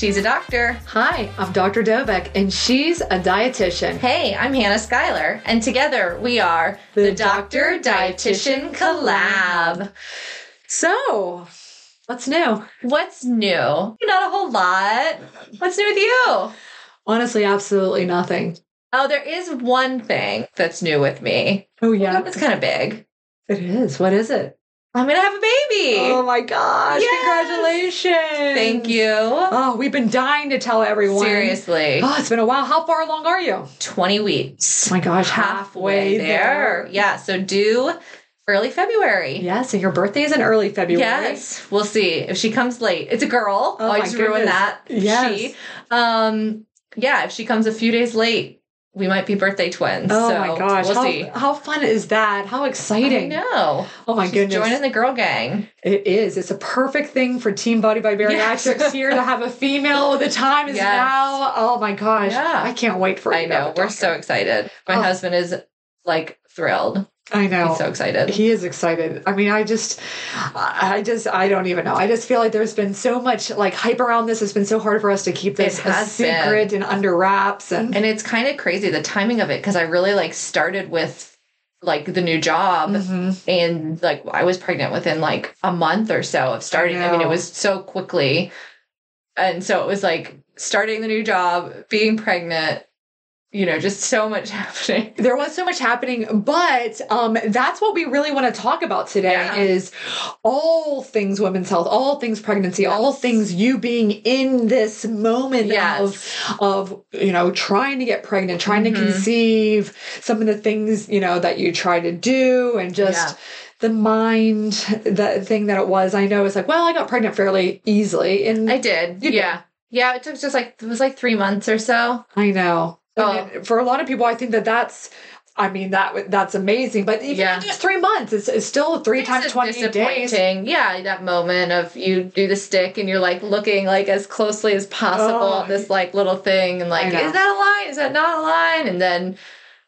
She's a doctor. Hi, I'm Dr. Dovec, and she's a dietitian. Hey, I'm Hannah Schuyler, and together we are the, The Doctor Dietitian Dietitian Collab. So, what's new? What's new? Not a whole lot. What's new with you? Honestly, absolutely nothing. Oh, there is one thing that's new with me. Oh, yeah, It's kind of big. It is. What is it? I'm gonna have a baby. Oh my gosh. Yes. Congratulations. Thank you. Oh, we've been dying to tell everyone. Seriously. Oh, it's been a while. How far along are you? 20 weeks. Oh my gosh, halfway there. Yeah, so due early February. Yes, so your birthday is in early February. Yes, we'll see if she comes late. It's a girl. Oh I my just ruined that. Yes. She. Um. Yeah, if she comes a few days late, we might be birthday twins. Oh so my gosh. we'll how, see. how fun is that? How I exciting. know. Oh my She's goodness. Joining the girl gang. It is. It's a perfect thing for Team Body by Yes. Here to have a female. The time is Yes. now. Oh my gosh. Yeah. I can't wait for I you. know. We're so excited. My Oh. husband is like thrilled. I know. He's so excited. He is excited. I mean, I just, I I just, I don't even know. I just feel like there's been so much like hype around this. It's been so hard for us to keep this a has been. secret and under wraps. And, And it's kind of crazy the timing of it because I really like started with like the new job Mhm. and like I was pregnant within like a month or so of starting. I, mean, it was so quickly. And so it was like starting the new job, being pregnant, you know, just so much happening. there was so much happening, but um, that's what we really want to talk about today Yeah. is all things women's health, all things pregnancy, all things you being in this moment Yes. of of you know trying to get pregnant, trying Mhm. to conceive, some of the things you know that you try to do, and just. Yeah. The mind, the thing that it was, I know it's like, well, I got pregnant fairly easily, and I did. You did. yeah. Yeah. It took just like, it was like three months or so. I Oh. Oh. mean, for a lot of people, I think that that's, I mean, that that's amazing. But even Yeah. just three months, it's, it's still three It's times twenty days. Yeah, that moment of you do the stick and you're like looking like as closely as possible Oh. at this like little thing and like, is that a line? Is that not a line? And then,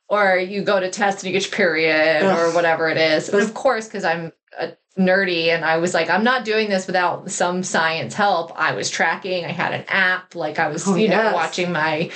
or you go to test and you get your period or whatever it is. And Those- of course, because I'm a nerdy and I was like, I'm not doing this without some science help. I was tracking. I had an app. Like I was, Oh, you know, watching my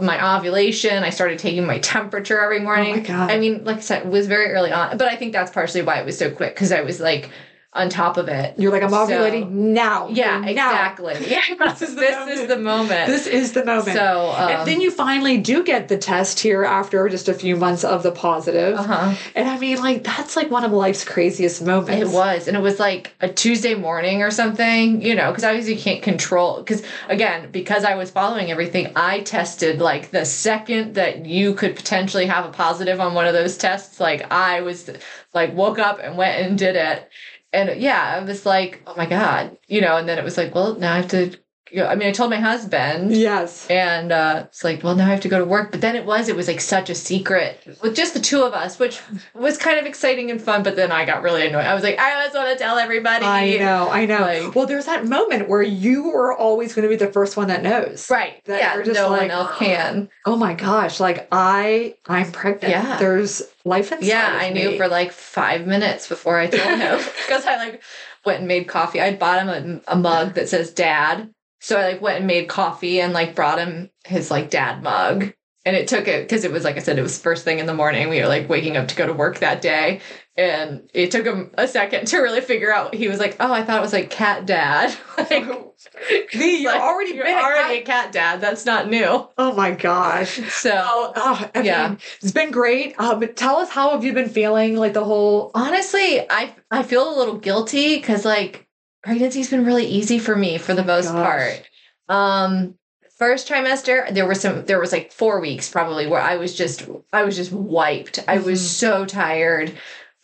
my ovulation. I started taking my temperature every morning. Oh. I mean, like I said, it was very early on, but I think that's partially why it was so quick because I was like on top of it. You're like, I'm So- ovulating now. Yeah, now. exactly. Yeah, This this is is the the, moment. moment. This is the moment. so, um, and then you finally do get the test here after just a few months of the positive. uh-huh. And I mean, like, that's like one of life's craziest moments. It was, and it was like a Tuesday morning or something, you know, because obviously you can't control. Because again, because I was following everything, I tested like the second that you could potentially have a positive on one of those tests. Like I was, like woke up and went and did it, and yeah, I was like, oh my god, you know. And then it was like, well, now I have to. I mean, I told my husband, Yes. and uh, it's like, well, now I have to go to work. But then it was, it was like such a secret with just the two of us, which was kind of exciting and fun. But then I got really annoyed. I was like, I just want to tell everybody. I know, I know. Like- well, there's that moment where you are always going to be the first one that knows. Right. That yeah. you're just no like, one else can. Oh my gosh, like I I'm pregnant. Yeah. There's life inside. Yeah. I knew for like five minutes before I told him because I like went and made coffee. I bought him a, a mug that says dad. So I like went and made coffee and like brought him his like dad mug. And it took it because it was like I said, it was first thing in the morning. We were like waking up to go to work that day. And it took him a second to really figure out. He was like, "Oh, I thought it was like cat dad." like, Me, you're like, already you're been a already cat- a cat dad. That's not new. Oh my gosh. So Oh, oh, I Yeah. mean, it's been great. Um, tell us how have you been feeling? Like the whole. honestly, I I feel a little guilty because like pregnancy's been really easy for me for the most Oh gosh. part. Um, first trimester, there were some. There was like four weeks probably where I was just I was just wiped. I was Mhm. so tired.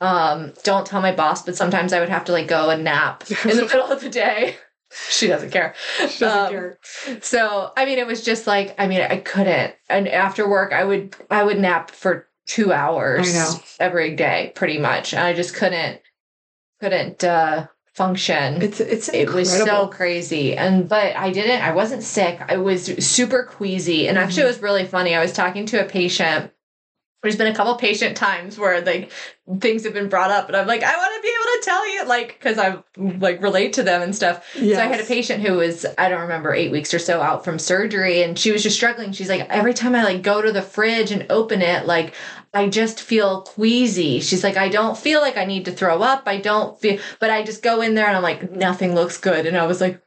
Um, don't tell my boss, but sometimes I would have to like go and nap in the middle of the day. She doesn't care. She doesn't Um, care. So I mean, it was just like I mean, I couldn't. And after work, I would I would nap for two hours every day, pretty much. And I just couldn't couldn't uh, function. It's it's incredible. it was so crazy, and but I didn't. I wasn't sick. I was super queasy, and actually, Mm-hmm. it was really funny. I was talking to a patient there's been a couple patient times where like things have been brought up and i'm like i want to be able to tell you like because i like relate to them and stuff Yes. so i had a patient who was i don't remember eight weeks or so out from surgery and she was just struggling she's like every time i like go to the fridge and open it like i just feel queasy. She's like i don't feel like i need to throw up. I don't feel but i just go in there and i'm like nothing looks good. And i was like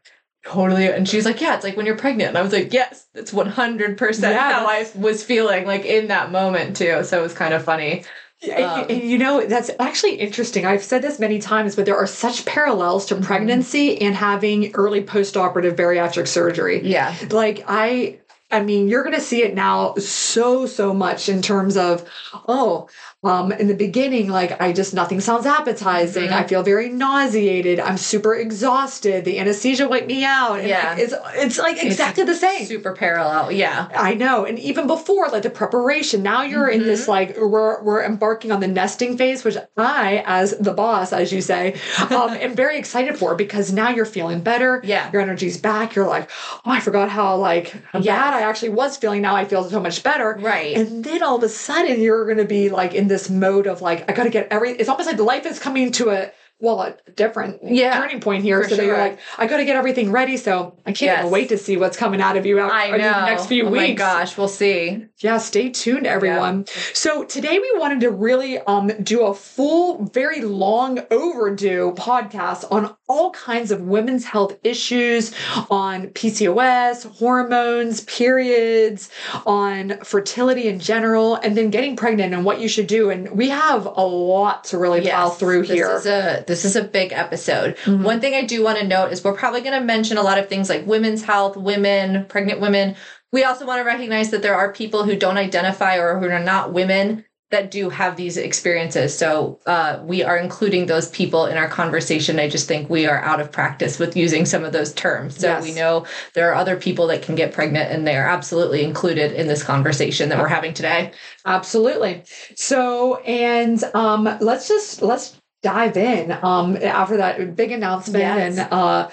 totally. And she's like yeah it's like when you're pregnant. And i was like yes it's 100% Yeah, how i was feeling like in that moment too. So it was kind of funny And- Um, and you know, that's actually interesting. I've said this many times, but there are such parallels to pregnancy and having early post-operative bariatric surgery. yeah. Like I I mean, you're going to see it now so so much in terms of oh, um in the beginning like I just nothing sounds appetizing. Mhm. I feel very nauseated. I'm super exhausted. The anesthesia wiped me out. And Yeah. like, it's it's like exactly the same. super parallel yeah I know. And even before, like the preparation, now you're in this Mm-hmm. like we're we're embarking on the nesting phase, which I, as the boss, as you say, um, am very excited for because now you're feeling better. Yeah. Your energy's back. You're like, oh, I forgot how like Yes. bad I actually was feeling. Now I feel so much better. Right. And then all of a sudden you're gonna be like in this mode of like, I gotta get every it's almost like life is coming to a well, a different Yeah, turning point here. so that you're like, I gotta get everything ready. So I can't Yes. wait to see what's coming out of you out in the next few weeks. oh weeks. my gosh, we'll see. Yeah, stay tuned, everyone. So today we wanted to really um, do a full, very long overdue podcast on all kinds of women's health issues, on PCOS, hormones, periods, on fertility in general, and then getting pregnant and what you should do. And we have a lot to really plow Yes, through this here. Is a, this is a big episode. Mhm. One thing I do want to note is we're probably going to mention a lot of things like women's health, women, pregnant women. We also want to recognize that there are people who don't identify or who are not women that do have these experiences. So uh, we are including those people in our conversation. I just think we are out of practice with using some of those terms. So Yes. we know there are other people that can get pregnant and they are absolutely included in this conversation that we're having today. Absolutely. So, and um, let's just let's dive in um, after that big announcement. Yes. And uh,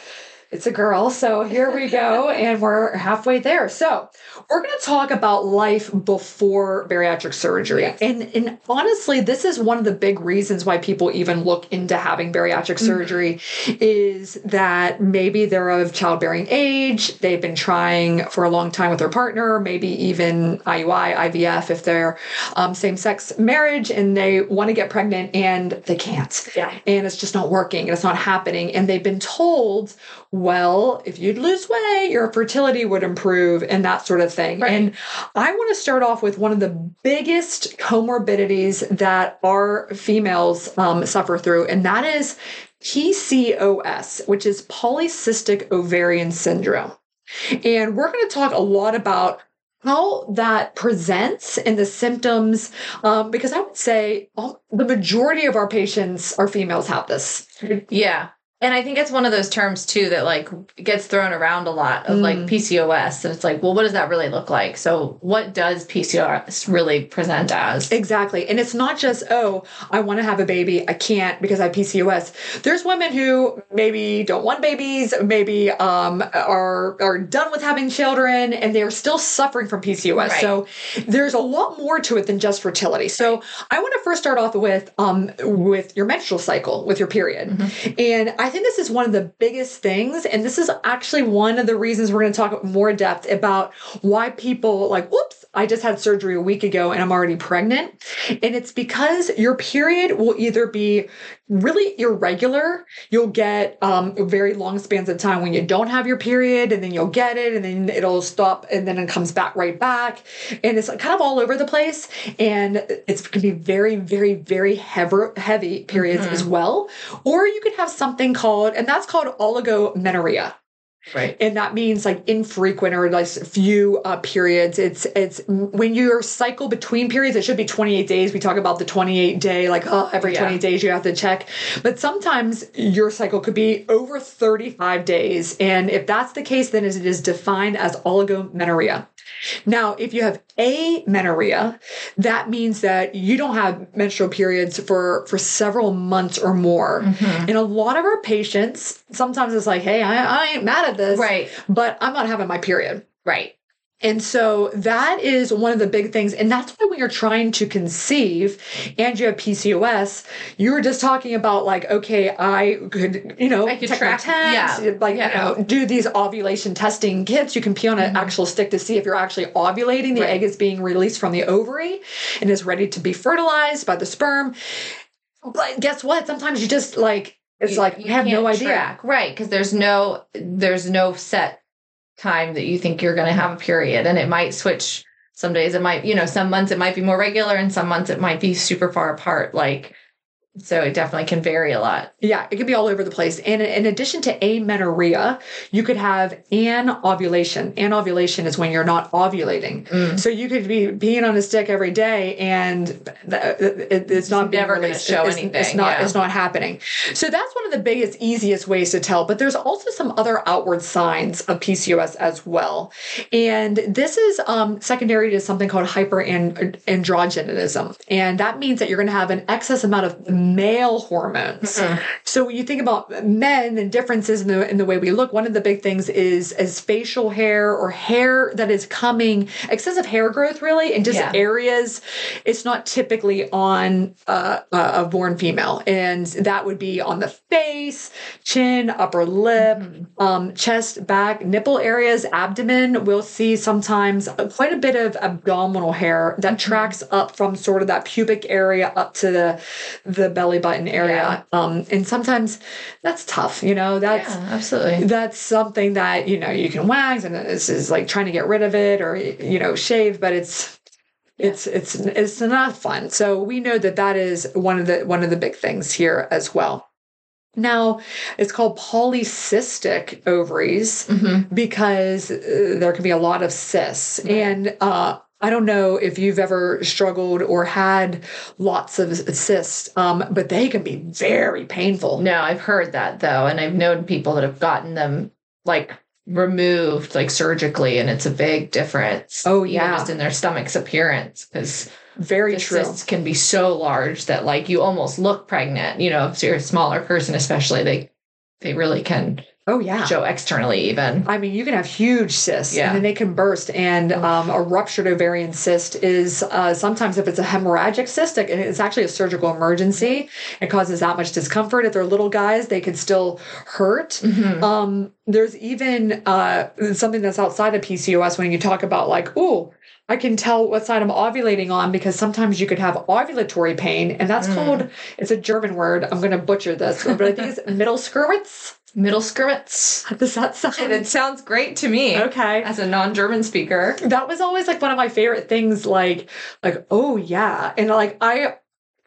it's a girl. So here we go, and we're halfway there. So we're going to talk about life before bariatric surgery, Yes. and and honestly, this is one of the big reasons why people even look into having bariatric surgery is that maybe they're of childbearing age, they've been trying for a long time with their partner, maybe even IUI, IVF if they're um, same sex marriage, and they want to get pregnant and they can't. Yeah. And it's just not working and it's not happening. And they've been told, well, if you'd lose weight, your fertility would improve and that sort of thing. Right. And I want to start off with one of the biggest comorbidities that our females um, suffer through, and that is PCOS, which is polycystic ovarian syndrome. And we're going to talk a lot about how that presents and the symptoms, um, because I would say all, the majority of our patients, our females, have this. Yeah. And I think it's one of those terms too that like gets thrown around a lot of like Mm. PCOS. And it's like, well, what does that really look like? So, what does PCOS really present as? Exactly. And it's not just, oh, I want to have a baby. I can't because I have PCOS. There's women who maybe don't want babies, maybe um, are, are done with having children, and they're still suffering from PCOS. Right. So there's a lot more to it than just fertility. So I want to first start off with um, with your menstrual cycle, with your period. And I think this is one of the biggest things. And this is actually one of the reasons we're going to talk more depth about why people like, whoops, I just had surgery a week ago and I'm already pregnant. And it's because your period will either be really irregular. You'll get um, very long spans of time when you don't have your period, and then you'll get it, and then it'll stop, and then it comes back right back. And it's kind of all over the place. And it's going to be very, very, very heavy, heavy periods as well. Or you could have something called, and that's called oligomenorrhea Right. and that means like infrequent or like few uh, periods. It's it's when your cycle between periods. It should be 28 days. We talk about the 28 day, like oh, every Yeah. 28 days you have to check. But sometimes your cycle could be over 35 days, and if that's the case, then it is defined as oligomenorrhea. Now, if you have amenorrhea, that means that you don't have menstrual periods for for several months or more. Mm-hmm. And a lot of our patients, sometimes it's like, hey, I, I ain't mad at this, Right. But I'm not having my period. Right. And so that is one of the big things. And that's why when you're trying to conceive and you have PCOS, you were just talking about like, okay, I could, you know, I could track- test, yeah, like, yeah. you know, do these ovulation testing kits. You can pee on an mm-hmm. actual stick to see if you're actually ovulating. The Right. egg is being released from the ovary and is ready to be fertilized by the sperm. But guess what? Sometimes you just like, it's You- like, you you have no idea. track. right? Because there's no there's no set time that you think you're going to have a period, and it might switch. Some days it might, you know, some months it might be more regular, and some months it might be super far apart. Like, so it definitely can vary a lot. Yeah, it could be all over the place. And in addition to amenorrhea, you could have anovulation. Anovulation is when you're not ovulating. Mm. So you could be peeing on a stick every day, and it's not being never gonna show it's, anything, It's not. yeah. It's not happening. So that's one of the biggest, easiest ways to tell. But there's also some other outward signs of PCOS as well, and this is um, secondary to something called hyperandrogenism, and that means that you're going to have an excess amount of male hormones. So when you think about men and differences in the in the way we look, one of the big things is is facial hair or hair that is coming excessive hair growth really in just Yeah. areas. It's not typically on uh, a a born female, and that would be on the face, chin, upper lip, um, chest, back, nipple areas, abdomen. We'll see sometimes quite a bit of abdominal hair that tracks up from sort of that pubic area up to the the belly button area. Um, and sometimes that's tough, you know. That's Yeah, absolutely. that's something that you know you can wax, and this is like trying to get rid of it or you know shave, but it's it's it's it's not fun. So we know that that is one of the one of the big things here as well. Now, it's called polycystic ovaries Mhm. because uh, there can be a lot of cysts. And uh, I don't know if you've ever struggled or had lots of cysts, um, but they can be very painful. No, I've heard that though, and I've known people that have gotten them like removed like surgically, and it's a big difference. Oh, yeah. just in their stomach's appearance because Very the true. cysts can be so large that like you almost look pregnant. You know, if you're a smaller person, especially they they really can Oh, yeah. show externally even. I mean, you can have huge cysts Yeah. and then they can burst. And um, a ruptured ovarian cyst is uh, sometimes, if it's a hemorrhagic cyst, it- it's actually a surgical emergency. It causes that much discomfort. If they're little guys, they can still hurt. Mhm. Um, there's even uh, something that's outside of PCOS when you talk about, like, oh, I can tell what side I'm ovulating on because sometimes you could have ovulatory pain, and that's Mm. called, it's a German word. I'm going to butcher this, but I think it's middle skirmits. Middle skirmits. Does that sound And it sounds great to me okay? as a non-German speaker. that was always like one of my favorite things like like oh yeah and like i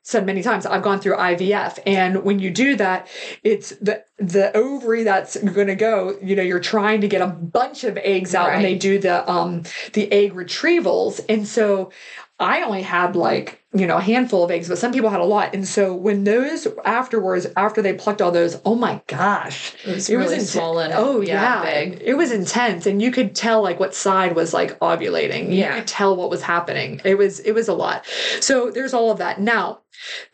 said many times i've gone through ivf and when you do that it's the the ovary that's going to go you know you're trying to get a bunch of eggs out when they do the um the egg retrievals and so i only had like you know a handful of eggs but some people had a lot and so when those afterwards after they plucked all those oh my gosh It was it was really intense. swollen. Oh Yeah, yeah, big. It was intense, and you could tell like what side was like ovulating. You Yeah. could tell what was happening. It was it was a lot. So there's all of that. Now,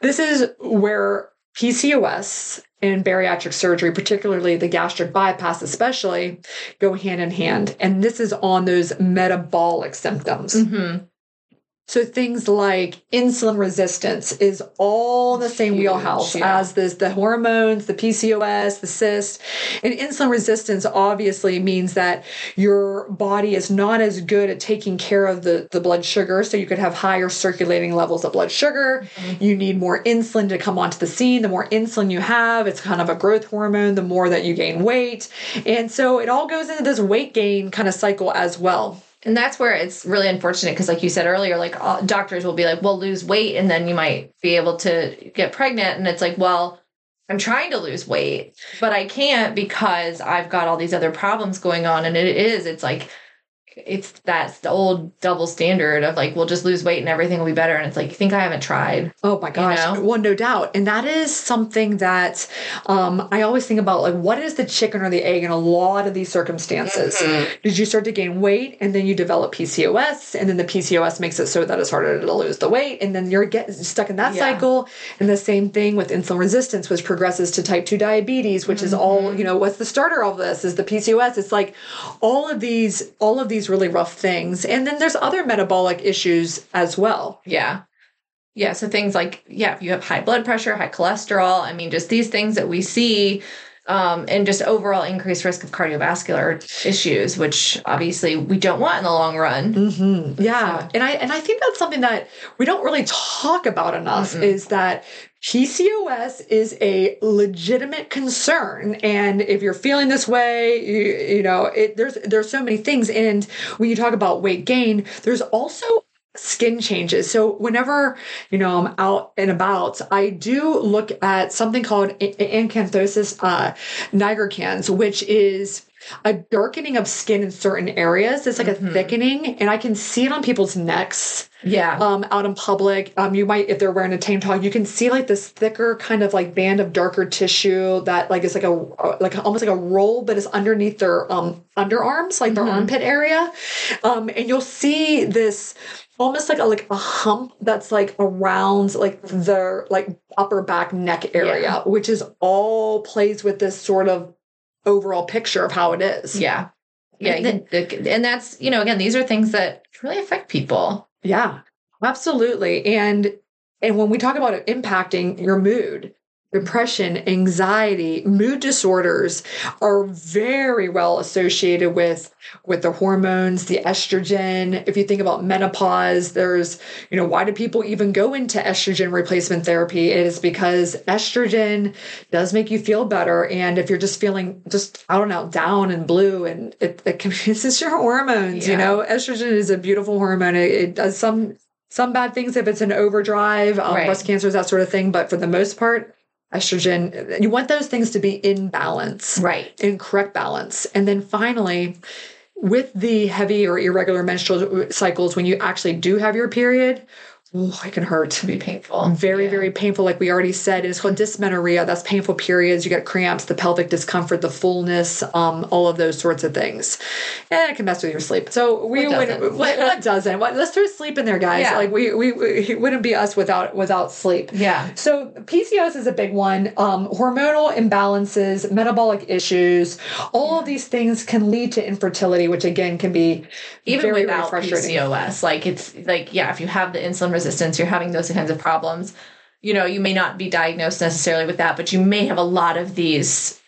this is where PCOS and bariatric surgery, particularly the gastric bypass, especially, go hand in hand. And this is on those metabolic symptoms. hmm So things like insulin resistance is all the same Huge, wheelhouse yeah. as this the hormones, the PCOS, the cyst. And insulin resistance obviously means that your body is not as good at taking care of the, the blood sugar. So you could have higher circulating levels of blood sugar. Mm-hmm. You need more insulin to come onto the scene. The more insulin you have, it's kind of a growth hormone, the more that you gain weight. And so it all goes into this weight gain kind of cycle as well. And that's where it's really unfortunate because, like you said earlier, like all, doctors will be like, "Well, lose weight, and then you might be able to get pregnant." And it's like, well, I'm trying to lose weight, but I can't because I've got all these other problems going on. And it is, it's like, it's that's the old double standard of like, we'll just lose weight and everything will be better. And it's like, you think I haven't tried? Oh my gosh. know? Well, no doubt. And that is something that um, I always think about like, what is the chicken or the egg in a lot of these circumstances? Did you start to gain weight and then you develop PCOS and then the PCOS makes it so that it's harder to lose the weight and then you're get stuck in that Yeah. cycle. And the same thing with insulin resistance, which progresses to type 2 diabetes, which is all, you know, what's the starter of this is the PCOS. It's like all of these, all of these these really rough things. And then there's other metabolic issues as well. Yeah. Yeah. So things like, yeah, if you have high blood pressure, high cholesterol, I mean, just these things that we see um, and just overall increased risk of cardiovascular issues, which obviously we don't want in the long run. Mm-hmm. Yeah, so. and I and I think that's something that we don't really talk about enough mm-hmm. is that PCOS is a legitimate concern, and if you're feeling this way, you, you know it, there's there's so many things. And when you talk about weight gain, there's also skin changes. So whenever, you know, I'm out and about, I do look at something called acanthosis uh, nigricans, which is a darkening of skin in certain areas. It's like mm-hmm. a thickening, and I can see it on people's necks. Yeah. Um, out in public, um, you might if they're wearing a tank top, you can see like this thicker kind of like band of darker tissue that like is like a like almost like a roll, but it's underneath their um underarms, like their mm-hmm. armpit area. Um, and you'll see this almost like a like a hump that's like around like their like upper back neck area, yeah. which is all plays with this sort of overall picture of how it is. Yeah. Yeah. And, and that's, you know, again, these are things that really affect people. Yeah. Absolutely. And and when we talk about impacting your mood, depression, anxiety, mood disorders are very well associated with with the hormones, the estrogen. If you think about menopause, there's, you know, why do people even go into estrogen replacement therapy? It is because estrogen does make you feel better and if you're just feeling just I don't know, down and blue and it, it can it's just your hormones, yeah. you know. Estrogen is a beautiful hormone. It, it does some some bad things if it's an overdrive, um, right. breast cancers, that sort of thing. But for the most part, estrogen. You want those things to be in balance, right? In correct balance. And then finally, with the heavy or irregular menstrual cycles, when you actually do have your period, Oh, it can hurt. To be painful. Very, yeah. very painful. Like we already said, it's called dysmenorrhea. That's painful periods. You get cramps, the pelvic discomfort, the fullness, um, all of those sorts of things. And it can mess with your sleep. So we what would what, what, doesn't? What, let's throw sleep in there, guys. Yeah. Like we, we, we it wouldn't be us without without sleep. Yeah. So PCOS is a big one. Um, hormonal imbalances, metabolic issues, all yeah. of these things can lead to infertility, which again can be even very, without very. PCOS. Like it's like yeah, if you have the insulin resistance, you're having those kinds of problems, you know, you may not be diagnosed necessarily with that, but you may have a lot of these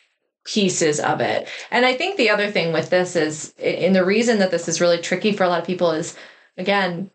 pieces of it. And I think the other thing with this is, and the reason that this is really tricky for a lot of people is, again,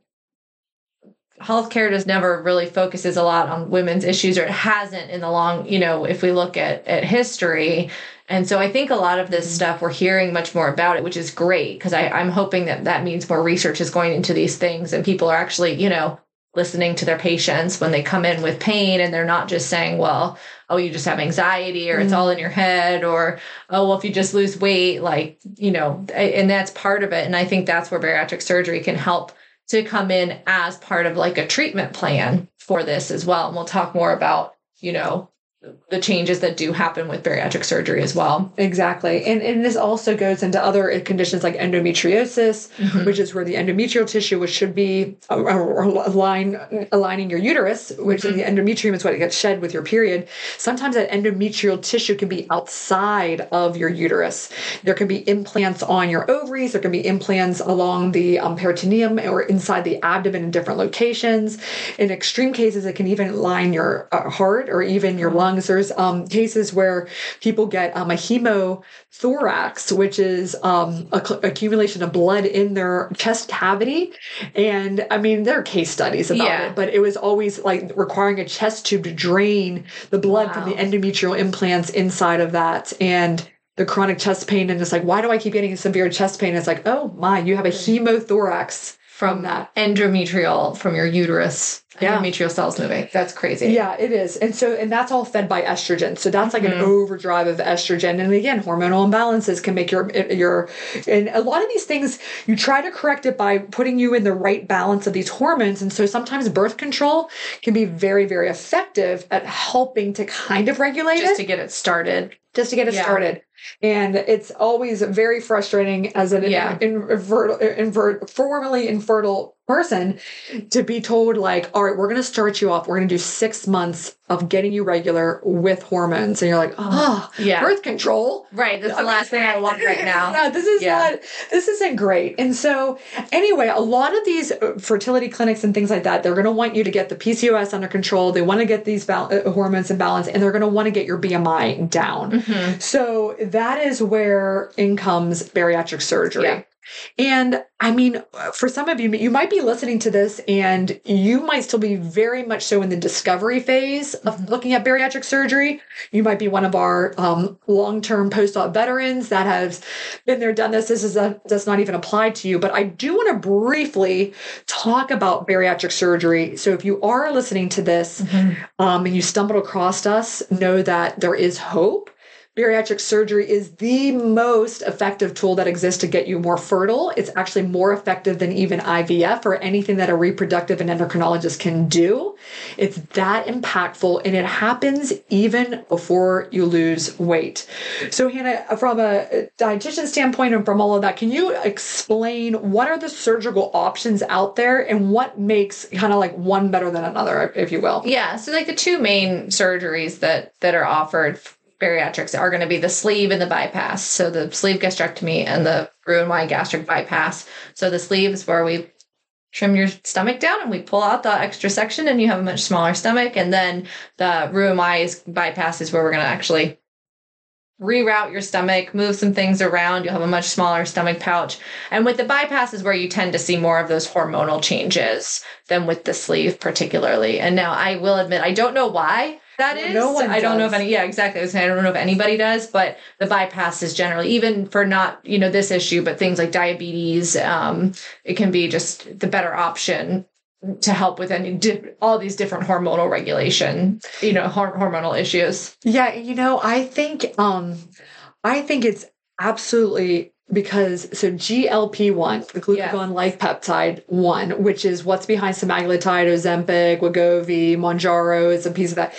healthcare does never really focuses a lot on women's issues, or it hasn't in the long, you know, if we look at at history. And so I think a lot of this mm-hmm. stuff we're hearing much more about it, which is great because I'm hoping that that means more research is going into these things and people are actually, you know, listening to their patients when they come in with pain and they're not just saying, well, oh, you just have anxiety or it's all in mm-hmm. your head or, oh, well, if you just lose weight, like, you know, and that's part of it. And I think that's where bariatric surgery can help to come in as part of like a treatment plan for this as well. And we'll talk more about, you know, the changes that do happen with bariatric surgery as well. Exactly. And and this also goes into other conditions like endometriosis, mm-hmm. which is where the endometrial tissue, which should be align, aligning your uterus, which mm-hmm. the endometrium is what gets shed with your period. Sometimes that endometrial tissue can be outside of your uterus. There can be implants on your ovaries. There can be implants along the um, peritoneum or inside the abdomen in different locations. In extreme cases, it can even line your uh, heart or even your lungs lungs. There's um, cases where people get um, a hemothorax, which is um, a accumulation of blood in their chest cavity. And I mean, there are case studies about yeah. it, but it was always like requiring a chest tube to drain the blood wow. from the endometrial implants inside of that. And the chronic chest pain and it's like why do i keep getting severe chest pain it's like oh my you have a hemothorax from that endometrial from your uterus yeah. endometrial cells moving that's crazy yeah it is and so and that's all fed by estrogen so that's like mm-hmm. an overdrive of estrogen and again hormonal imbalances can make your your and a lot of these things you try to correct it by putting you in the right balance of these hormones and so sometimes birth control can be very very effective at helping to kind of regulate just it. to get it started just to get it yeah. started and it's always very frustrating as an yeah. infertile, invert, formerly infertile person to be told like all right we're going to start you off we're going to do six months of getting you regular with hormones and you're like oh Yeah. birth control Right. That's the last thing I want right now. no, this is Yeah. not this isn't great and so anyway a lot of these uh, fertility clinics and things like that they're going to want you to get the pcos under control they want to get these bal- uh, hormones in balance and they're going to want to get your bmi down Mm-hmm. so that is where in comes bariatric surgery Yeah. And I mean, for some of you, you might be listening to this and you might still be very much so in the discovery phase of looking at bariatric surgery. You might be one of our um, long term post op veterans that has been there, done this. This is a, does not even apply to you. But I do want to briefly talk about bariatric surgery. So if you are listening to this um, and you stumbled across us, know that there is hope bariatric surgery is the most effective tool that exists to get you more fertile. It's actually more effective than even IVF or anything that a reproductive and endocrinologist can do. It's that impactful and it happens even before you lose weight. So, Hannah, from a dietitian standpoint and from all of that, can you explain what are the surgical options out there and what makes kind of like one better than another, if you will? Yeah, so like the two main surgeries that that are offered bariatrics are going to be the sleeve and the bypass. So the sleeve gastrectomy and the Roux-en-Y gastric bypass. So the sleeve is where we trim your stomach down and we pull out the extra section and you have a much smaller stomach. And then the Roux-en-Y bypass is where we're going to actually reroute your stomach, move some things around. You'll have a much smaller stomach pouch. And with the bypass is where you tend to see more of those hormonal changes than with the sleeve, particularly. And now I will admit, I don't know why that is. No one I don't know if any, yeah, exactly. I was saying, I don't know if anybody does, but the bypass is generally, even for not, you know, this issue, but things like diabetes, um, it can be just the better option to help with any di- all these different hormonal regulation, you know, hor- hormonal issues. Yeah, you know, I think um I think it's absolutely because so GLP-1, the glucagon like peptide 1, which is what's behind semaglutide, Ozempic, Wegovy, Mounjaro is a piece of that.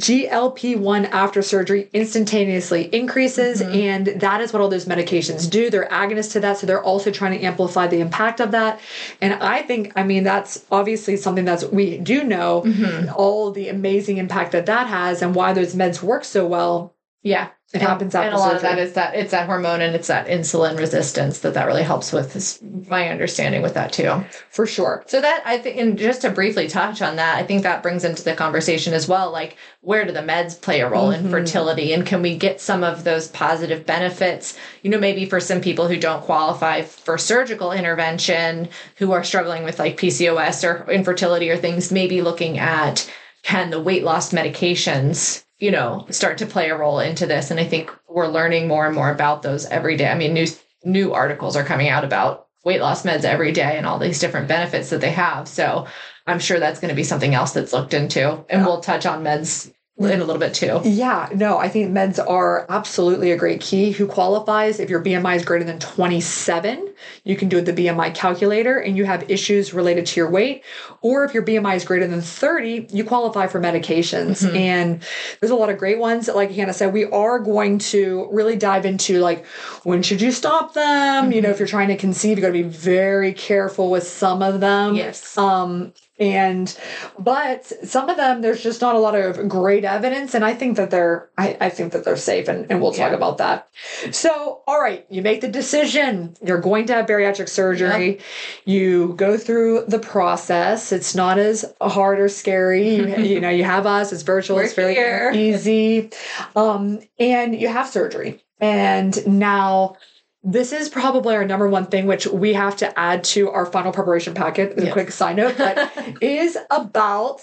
GLP-1 after surgery instantaneously increases mm-hmm. and that is what all those medications do. They're agonists to that, so they're also trying to amplify the impact of that. And I think I mean that's obviously something that's we do know mm-hmm. all the amazing impact that that has and why those meds work so well Yeah. It and, happens after and a lot of that is that it's that hormone and it's that insulin resistance that that really helps with is my understanding with that too. for sure. So that I think, and just to briefly touch on that, I think that brings into the conversation as well. Like, where do the meds play a role in mm-hmm. fertility, and can we get some of those positive benefits? You know, maybe for some people who don't qualify for surgical intervention, who are struggling with like PCOS or infertility or things, maybe looking at can the weight loss medications you know start to play a role into this. And i think we're learning more and more about those every day. I mean new new articles are coming out about weight loss meds every day and all these different benefits that they have. So i'm sure that's going to be something else that's looked into. And we'll touch on meds in a little bit too. Yeah, no, I think meds are absolutely a great key. Who qualifies? If your BMI is greater than 27, you can do the BMI calculator and you have issues related to your weight. Or if your BMI is greater than 30, you qualify for medications. And there's a lot of great ones. Like Hannah said, we are going to really dive into like when should you stop them? You know, if you're trying to conceive, you got to be very careful with some of them. yes Um, and but some of them there's just not a lot of great evidence and i think that they're i, I think that they're safe and, and we'll talk Yeah. about that so all right you make the decision you're going to have bariatric surgery you go through the process it's not as hard or scary you, you know you have us it's virtual We're it's very here. easy um, and you have surgery and now this is probably our number one thing, which we have to add to our final preparation packet. A Yes. quick side note, but is about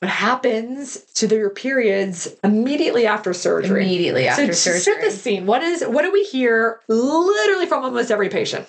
what happens to their periods immediately after surgery. immediately after so surgery set the scene. What is what do we hear literally from almost every patient?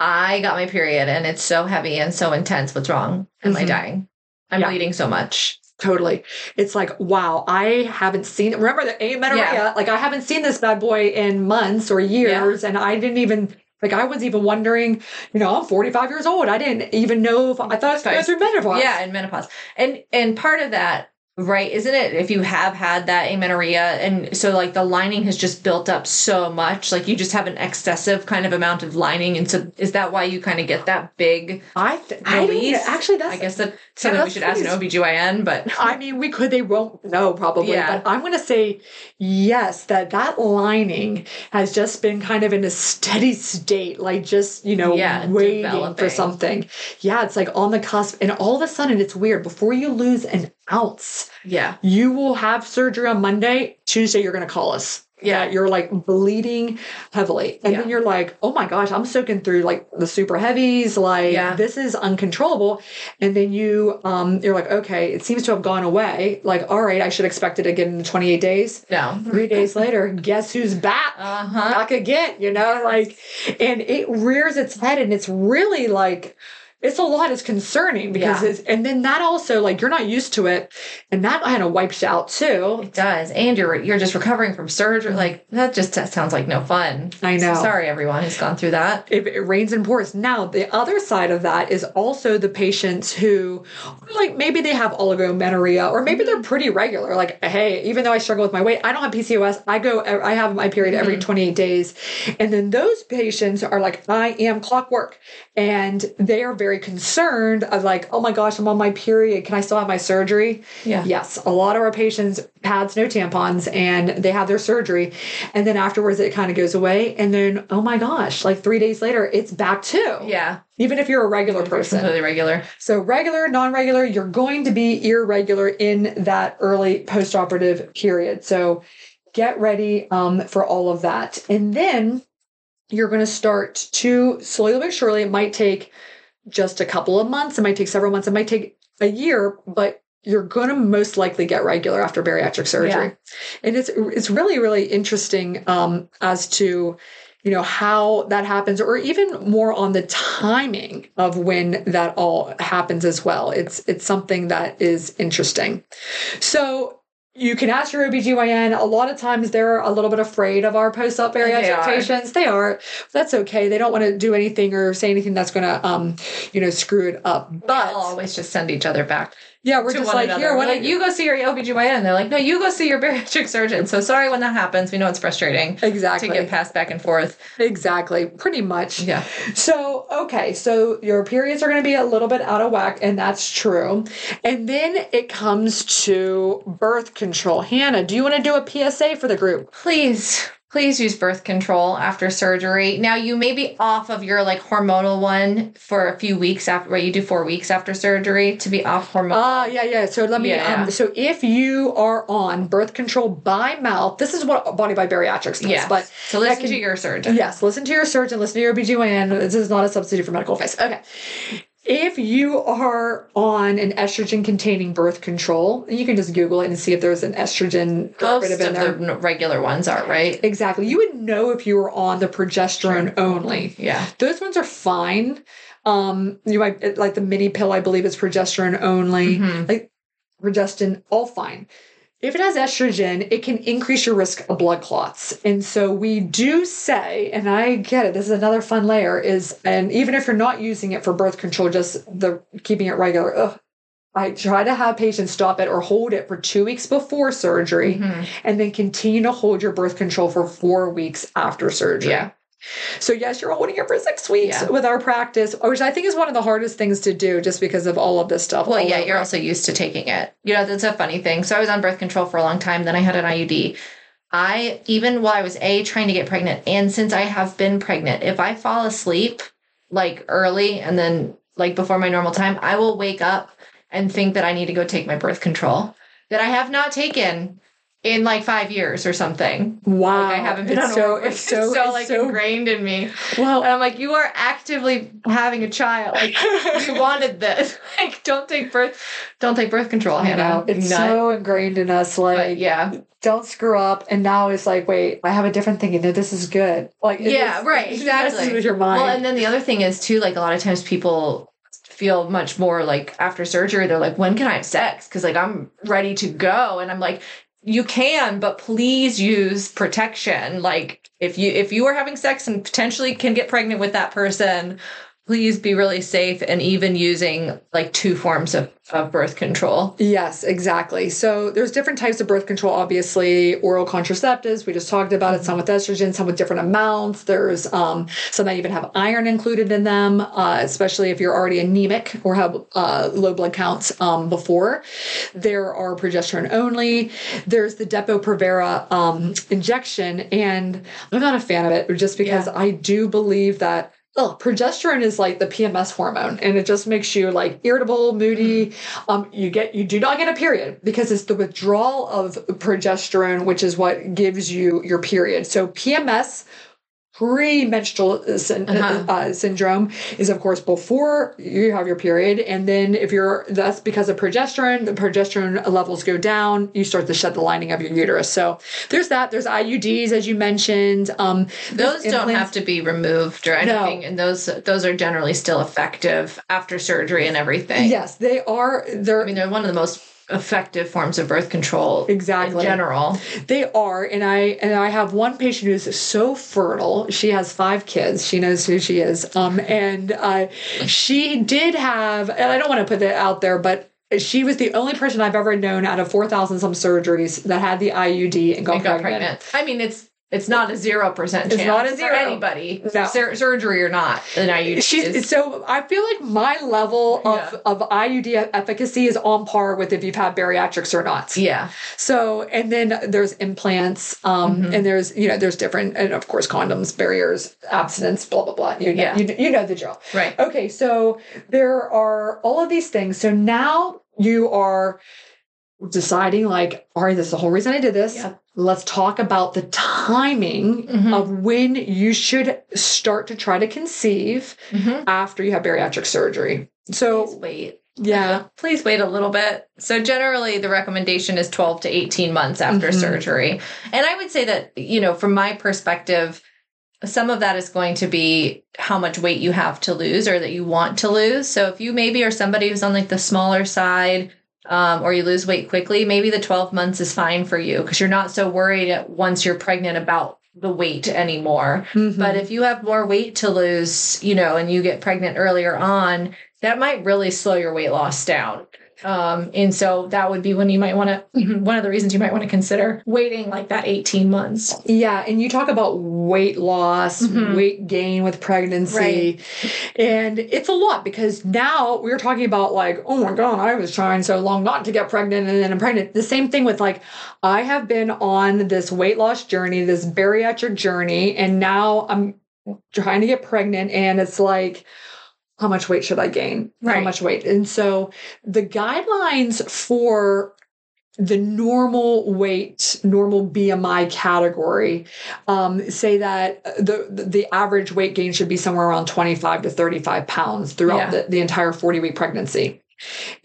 I got my period and it's so heavy and so intense what's wrong am i Mhm. dying i'm Yeah. bleeding so much Totally. It's like, wow, I haven't seen remember the amenorrhea. Yeah. Like I haven't seen this bad boy in months or years. And I didn't even like I was even wondering, you know, I'm 45 years old. I didn't even know if I thought I was going through menopause. Yeah, and menopause. And and part of that Right, isn't it? If you have had that amenorrhea, and so like the lining has just built up so much, like you just have an excessive kind of amount of lining, and so is that why you kind of get that big I, th- I don't release? know. actually that's I guess that's something we that's should ask an OBGYN, but I mean, we could, they won't know probably, Yeah. but I'm going to say yes, that that lining has just been kind of in a steady state, like just, you know, Yeah, waiting for something. Yeah, it's like on the cusp. And all of a sudden, it's weird. Before you lose an ounce, yeah, you will have surgery on Monday. Tuesday, you're going to call us. Yeah. you're like bleeding heavily. And Yeah. then you're like, oh my gosh, I'm soaking through like the super heavies. Like Yeah. this is uncontrollable. And then you, um, you're like, okay, it seems to have gone away. Like, all right, I should expect it again in 28 days. no, Three days later, guess who's back? uh huh, Back again, you know, like, and it rears its head and it's really like, it's a lot. It's concerning because Yeah. it's, and then that also, like, you're not used to it. And that kind of wipes you out too. it does, and you're you're just recovering from surgery. Like that just that sounds like no fun. I know. So sorry, everyone who's gone through that. It, it rains and pours. Now, the other side of that is also the patients who, like, maybe they have oligomenorrhea or maybe they're mm-hmm. pretty regular. Like, hey, even though I struggle with my weight, I don't have PCOS. I go, I have my period every mm-hmm. 28 days. And then those patients are like, I am clockwork. And they are very concerned of, like, oh my gosh, I'm on my period. Can I still have my surgery? Yeah. Yes. A lot of our patients pads, no tampons, and they have their surgery. And then afterwards, it kind of goes away. And then, oh my gosh, like three days later, it's back too. Yeah, Even if you're a regular person. completely regular. So, regular, non regular, you're going to be irregular in that early post operative period. So, get ready um, for all of that. And then you're going to start to slowly but surely, it might take just a couple of months, it might take several months, it might take a year, but you're going to most likely get regular after bariatric surgery. Yeah. And it's it's really really interesting um, as to you know how that happens or even more on the timing of when that all happens as well. It's it's something that is interesting. So you can ask your OBGYN. A lot of times they're a little bit afraid of our post-op They bariatric patients. They are. That's okay. They don't want to do anything or say anything that's going to, um, you know, screw it up. But I'll always just send each other back yeah, we're just like another. here. What like you go see your OBGYN. And they're like, no, you go see your bariatric surgeon. So sorry when that happens. We know it's frustrating exactly to get passed back and forth. exactly pretty much. Yeah. So, okay, so your periods are going to be a little bit out of whack, and that's true. And then it comes to birth control. Hannah, do you want to do a PSA for the group? Please, please use birth control after surgery. Now you may be off of your like hormonal one for a few weeks after where you do four weeks after surgery to be off hormonal. Ah, yeah, yeah. So let me. Yeah. Um, so if you are on birth control by mouth, this is what Body by Bariatrics does. yeah. But so listen can- to your surgeon. Yes, listen to your surgeon, listen to your OBGYN. This is not a substitute for medical advice. Okay. If you are on an estrogen containing birth control, you can just Google it and see if there's an estrogen Most of the regular ones are right. Exactly. You would know if you were on the progesterone only. Yeah. Those ones are fine. Um, you might like the mini pill, I believe it's progesterone only. Mhm. Like progestin, all fine. If it has estrogen, it can increase your risk of blood clots. And so we do say, and I get it, this is another fun layer, is and even if you're not using it for birth control, just the keeping it regular, ugh, I try to have patients stop it or hold it for two weeks before surgery Mhm. and then continue to hold your birth control for four weeks after surgery. Yeah. So yes, you're holding it for six weeks Yeah. with our practice, which I think is one of the hardest things to do just because of all of this stuff. Well, yeah, over. you're also used to taking it. You know, that's a funny thing. So I was on birth control for a long time, then I had an IUD. I, even while I was A, trying to get pregnant, and since I have been pregnant, if I fall asleep like early and then like before my normal time, I will wake up and think that I need to go take my birth control that I have not taken in like five years or something. Wow. Like I haven't been it's on so, it's so, it's like so, ingrained in me. well, And I'm like, you are actively having a child. Like you wanted this. Like, don't take birth, don't take birth control, I Hannah. know. It's Nut. so ingrained in us. Like, But yeah, don't screw up. And now it's like, wait, I have a different thinking. No, this is good. Like, yeah, is- right, exactly. with your mind. Well, and then the other thing is too, like a lot of times people feel much more like after surgery, they're like, when can I have sex? Because like I'm ready to go, and I'm like, you can, but please use protection. Like if you if you are having sex and potentially can get pregnant with that person. Please be really safe and even using like two forms of, of birth control. Yes, exactly. So there's different types of birth control, obviously, oral contraceptives. We just talked about it, some with estrogen, some with different amounts. There's um, some that even have iron included in them, uh, especially if you're already anemic or have uh, low blood counts um, before. There are progesterone only. There's the Depo-Provera um, injection, and I'm not a fan of it just because Yeah. I do believe that Oh, progesterone is like the PMS hormone, and it just makes you like irritable, moody. Um, you get you do not get a period because it's the withdrawal of progesterone, which is what gives you your period. So PMS premenstrual syn- Uh-huh. uh, syndrome is of course before you have your period and then if you're that's because of progesterone the progesterone levels go down you start to shed the lining of your uterus so there's that there's iuds as you mentioned um Those don't implants. have to be removed or anything, and those those are generally still effective after surgery and everything. yes they are they're I mean they're one of the most effective forms of birth control Exactly. in general. They are, and I and I have one patient who's so fertile. She has five kids. She knows who she is. Um, and uh, she did have, and I don't want to put that out there, but she was the only person I've ever known out of four thousand some surgeries that had the IUD and got, I got pregnant. pregnant. I mean it's it's not a zero percent It's not a zero. for anybody. No. Sur- surgery or not, an IUD She's is- so I feel like my level of, Yeah. of IUD efficacy is on par with if you've had bariatrics or not. yeah. So, and then there's implants, um, Mm-hmm. and there's, you know, there's different, and of course, condoms, barriers, abstinence, blah, blah, blah. You know, Yeah. you, you know the drill. Right. Okay. So there are all of these things. So now you are deciding, like, all right, this is the whole reason I did this. Yep. Let's talk about the timing Mhm. of when you should start to try to conceive Mhm. after you have bariatric surgery. So, Please wait. yeah. Please wait a little bit. So generally the recommendation is 12 to 18 months after Mhm. surgery. And I would say that, you know, from my perspective, some of that is going to be how much weight you have to lose or that you want to lose. So if you maybe are somebody who's on like the smaller side, um, or you lose weight quickly, maybe the 12 months is fine for you because you're not so worried once you're pregnant about the weight anymore. Mhm. But if you have more weight to lose, you know, and you get pregnant earlier on, that might really slow your weight loss down. Um, and so that would be when you might want to, one of the reasons you might want to consider waiting like that 18 months. Yeah, and you talk about weight loss, Mhm. weight gain with pregnancy. And it's a lot because now we're talking about like, oh my God, I was trying so long not to get pregnant and then I'm pregnant. The same thing with like, I have been on this weight loss journey, this bariatric journey, and now I'm trying to get pregnant and it's like, how much weight should I gain? How much weight? And so the guidelines for the normal weight, normal BMI category, um, say that the the average weight gain should be somewhere around 25 to 35 pounds throughout Yeah. the, the entire 40 week pregnancy.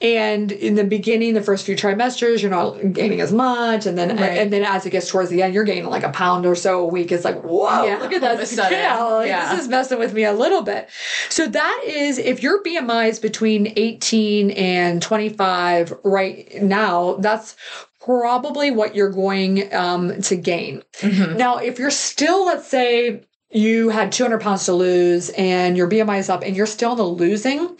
And in the beginning, the first few trimesters, you're not gaining as much, and then Right. and then as it gets towards the end, you're gaining like a pound or so a week. It's like, whoa, Yeah, look at that scale! Yeah. This is messing with me a little bit. So that is if your BMI is between 18 and 25 right now, that's probably what you're going um, to gain. Mhm. Now, if you're still, let's say, you had 200 pounds to lose and your BMI is up and you're still in the losing,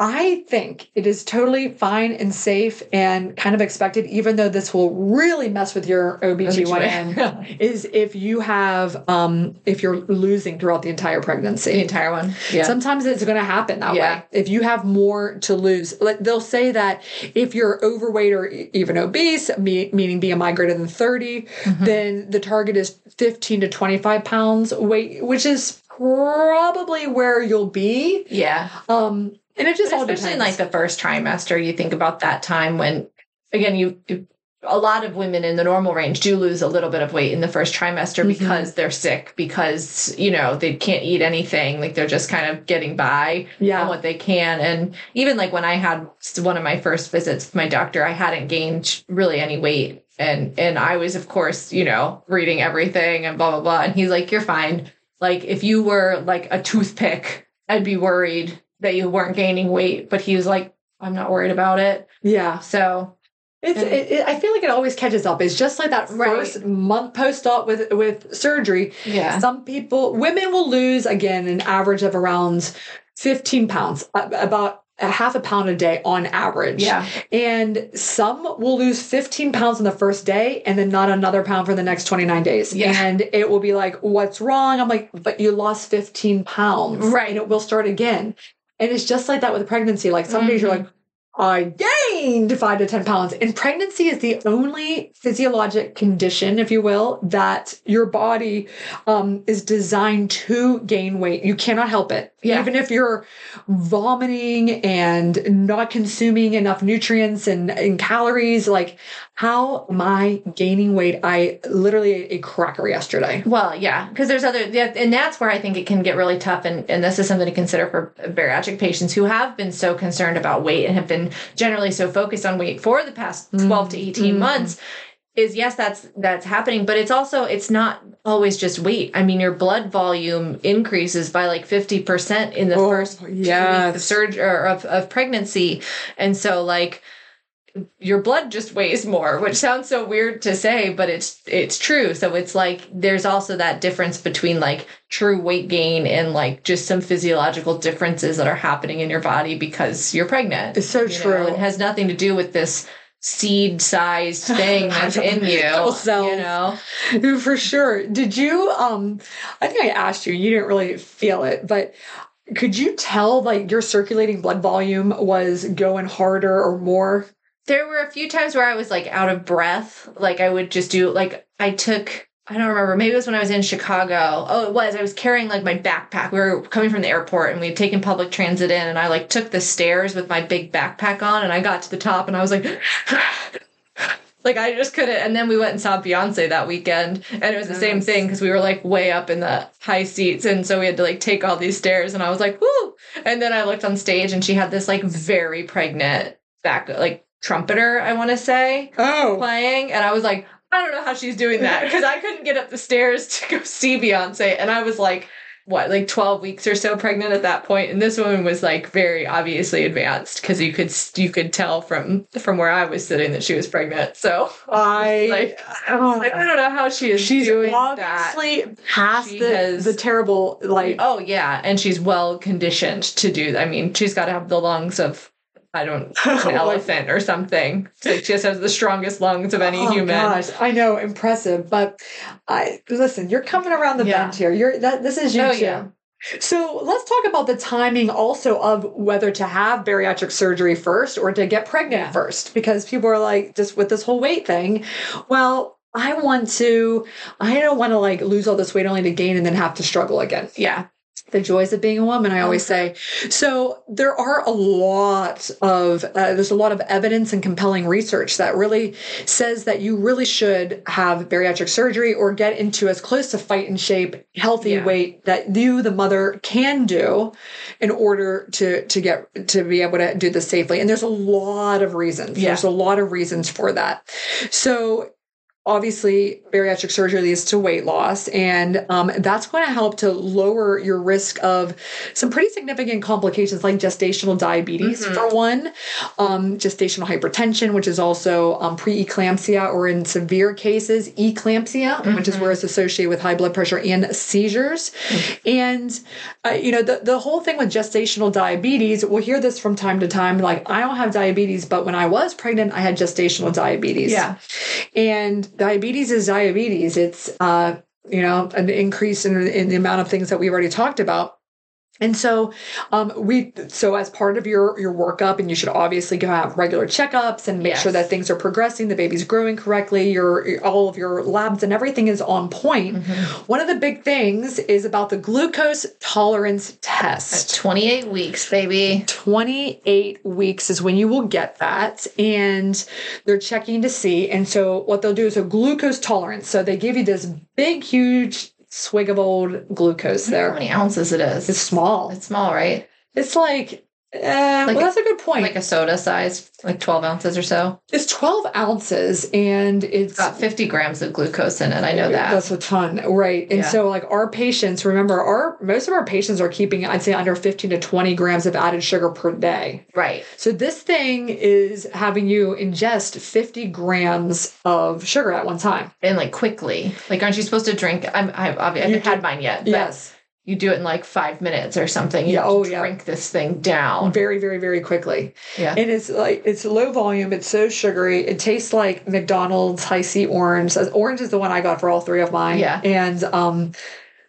I think it is totally fine and safe and kind of expected, even though this will really mess with your OBGYN, is if you have, um, if you're losing throughout the entire pregnancy. the entire one. Yeah. Sometimes it's going to happen that Yeah. way. If you have more to lose, like they'll say that if you're overweight or even obese, me- meaning BMI greater than 30, Mhm. then the target is 15 to 25 pounds weight, which is probably where you'll be. yeah. Um, and it just all Especially in like the first trimester, you think about that time when, again, you, you a lot of women in the normal range do lose a little bit of weight in the first trimester Mhm. because they're sick, because, you know, they can't eat anything. Like they're just kind of getting by on what they can. And even like when I had one of my first visits with my doctor, I hadn't gained really any weight. And, and I was, of course, you know, reading everything and blah, blah, blah. And he's like, you're fine. Like if you were like a toothpick, I'd be worried that you weren't gaining weight. But he was like, I'm not worried about it. Yeah. So It's, it, it, I feel like it always catches up. It's just like that Right. first month post-op with with surgery. yeah. Some people, women will lose again an average of around 15 pounds, about a half a pound a day on average. Yeah. And some will lose 15 pounds on the first day and then not another pound for the next 29 days. Yeah. And it will be like, what's wrong? I'm like, but you lost 15 pounds. Right. And it will start again. And it's just like that with pregnancy. Like some days you're Mhm. like, I gained five to 10 pounds. And pregnancy is the only physiologic condition, if you will, that your body um, is designed to gain weight. You cannot help it. Yeah. Even if you're vomiting and not consuming enough nutrients and, and calories, like how am I gaining weight? I literally ate a cracker yesterday. Well, yeah, because there's other, and that's where I think it can get really tough. And, and this is something to consider for bariatric patients who have been so concerned about weight and have been generally so focused on weight for the past 12 to 18 Mhm. months. Is yes, that's that's happening, but it's also it's not always just weight. I mean, your blood volume increases by like fifty percent in the Oh, first two weeks of surgery or of, of pregnancy, and so like your blood just weighs more which sounds so weird to say but it's it's true so it's like there's also that difference between like true weight gain and like just some physiological differences that are happening in your body because you're pregnant It's so you know? true. it has nothing to do with this seed sized thing that's in you cells. you know For sure. Did you um I think I asked you, you didn't really feel it, but could you tell like your circulating blood volume was going harder or more? There were a few times where I was like out of breath. Like I would just do like I took I don't remember. Maybe it was when I was in Chicago. Oh, it was. I was carrying like my backpack. We were coming from the airport and we had taken public transit in and I like took the stairs with my big backpack on and I got to the top and I was like like I just couldn't and then we went and saw Beyonce that weekend and it was the same thing because we were like way up in the high seats and so we had to like take all these stairs and I was like, "Whoo!" And then I looked on stage and she had this like very pregnant back like trumpeter, I want to say, Oh. playing. And I was like, I don't know how she's doing that because I couldn't get up the stairs to go see Beyonce. And I was like, what, like 12 weeks or so pregnant at that point. And this woman was like very obviously advanced because you could, you could tell from, from where I was sitting that she was pregnant. So I Like, oh, like, I don't know how she is she's doing that. obviously past She the, has- the terrible like Oh yeah, and she's well conditioned to do. I mean, she's got to have the lungs of I don't oh, an elephant or something. Like she just has the strongest lungs of any oh human. gosh, I know, impressive. But I listen, you're coming around the Yeah. bend here. You're that this is you Oh, too. yeah. So let's talk about the timing also of whether to have bariatric surgery first or to get pregnant Yeah. first, because people are like, just with this whole weight thing, well, I want to, I don't want to like lose all this weight only to gain and then have to struggle again. Yeah, The joys of being a woman, I always say. So there are a lot of, uh, there's a lot of evidence and compelling research that really says that you really should have bariatric surgery or get into as close to fight and shape, healthy Yeah. weight that you, the mother, can do in order to, to get, to be able to do this safely. And there's a lot of reasons. Yeah. There's a lot of reasons for that. So obviously bariatric surgery leads to weight loss and um, that's going to help to lower your risk of some pretty significant complications like gestational diabetes Mhm. for one um, gestational hypertension which is also um, pre-eclampsia or in severe cases eclampsia which is where it's associated with high blood pressure and seizures. And uh, you know the, the whole thing with gestational diabetes we'll hear this from time to time like i don't have diabetes but when i was pregnant i had gestational diabetes. Yeah, and diabetes is diabetes. It's uh, you know an increase in, in the amount of things that we've already talked about. And so, um, we so as part of your your workup, and you should obviously go have regular checkups and make Yes. sure that things are progressing, the baby's growing correctly, your, your- all of your labs and everything is on point. One of the big things is about the glucose tolerance test. 28 weeks, baby. 28 weeks is when you will get that and they're checking to see and so what they'll do is a glucose tolerance so they give you this big huge swig of old glucose there. How many ounces it is? it's small It's small, right? it's like uh, Like well, that's a good point. Like a soda size, like 12 ounces or so. it's 12 ounces and it's Got 50 grams of glucose in it. I know that. That's a ton, right? And Yeah. so, like our patients, remember, our most of our patients are keeping, I'd say, under 15 to 20 grams of added sugar per day. right. So this thing is having you ingest 50 grams of sugar at one time. And like quickly. Like, aren't you supposed to drink? I'm, I've, I You haven't had mine yet. But Yes. You do it in like five minutes or something. You Yeah, oh, yeah. drink this thing down. very very very quickly Yeah. and it's like it's low volume it's so sugary it tastes like mcdonald's Hi-C orange orange is the one i got for all three of mine Yeah. and um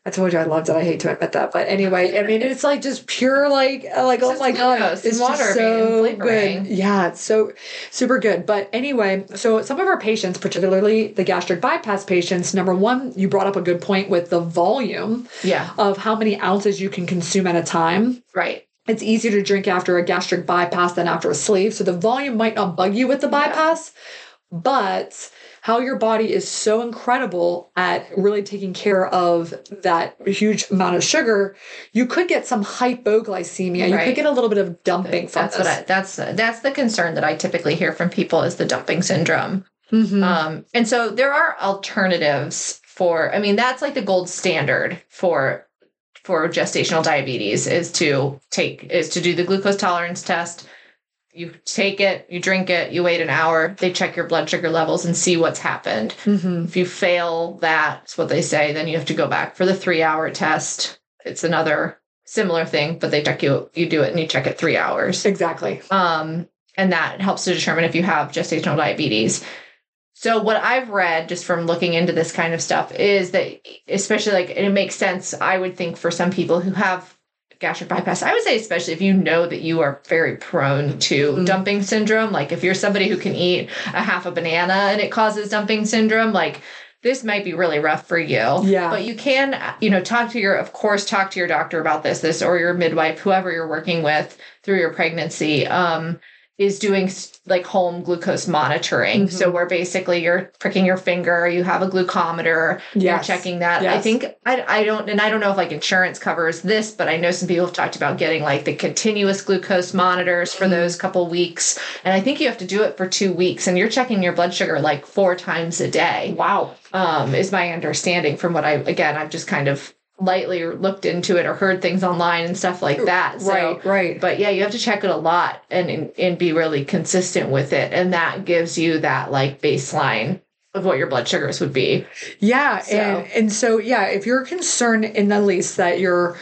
I told you I loved it. I hate to admit that, but anyway, I mean, it's like just pure, like, uh, like oh my god, it's just water so good. Yeah, it's so super good. But anyway, so some of our patients, particularly the gastric bypass patients, number one, you brought up a good point with the volume yeah. of how many ounces you can consume at a time Right. it's easier to drink after a gastric bypass than after a sleeve. So the volume might not bug you with the bypass, but how your body is so incredible at really taking care of that huge amount of sugar, you could get some hypoglycemia. You could get a little bit of dumping from That's this. what I, that's that's the concern that I typically hear from people is the dumping syndrome. Mhm. Um, and so there are alternatives for. I mean, that's like the gold standard for for gestational diabetes is to take is to do the glucose tolerance test. You take it, you drink it, you wait an hour. They check your blood sugar levels and see what's happened. Mhm. If you fail that, that's what they say. Then you have to go back for the three hour test. It's another similar thing, but they check you. You do it and you check it three hours Exactly. um, and that helps to determine if you have gestational diabetes. So what I've read just from looking into this kind of stuff is that especially like it makes sense I would think for some people who have gastric bypass I would say especially if you know that you are very prone to Mhm. dumping syndrome like if you're somebody who can eat a half a banana and it causes dumping syndrome like this might be really rough for you. Yeah. But you can, you know, talk to your, of course, talk to your doctor about this, this, or your midwife, whoever you're working with through your pregnancy. Um, is doing like home glucose monitoring. Mhm. So where basically you're pricking your finger, you have a glucometer, you're checking that. I think I, I don't, and I don't know if like insurance covers this, but I know some people have talked about getting like the continuous glucose monitors for those couple weeks. And I think you have to do it for two weeks and you're checking your blood sugar like four times a day Wow. um, is my understanding from what I again I've just kind of lightly looked into it or heard things online and stuff like that. So, right. Right. But yeah, you have to check it a lot and, and be really consistent with it, and that gives you that like baseline of what your blood sugars would be. Yeah, So- and and so yeah, if you're concerned in the least that you're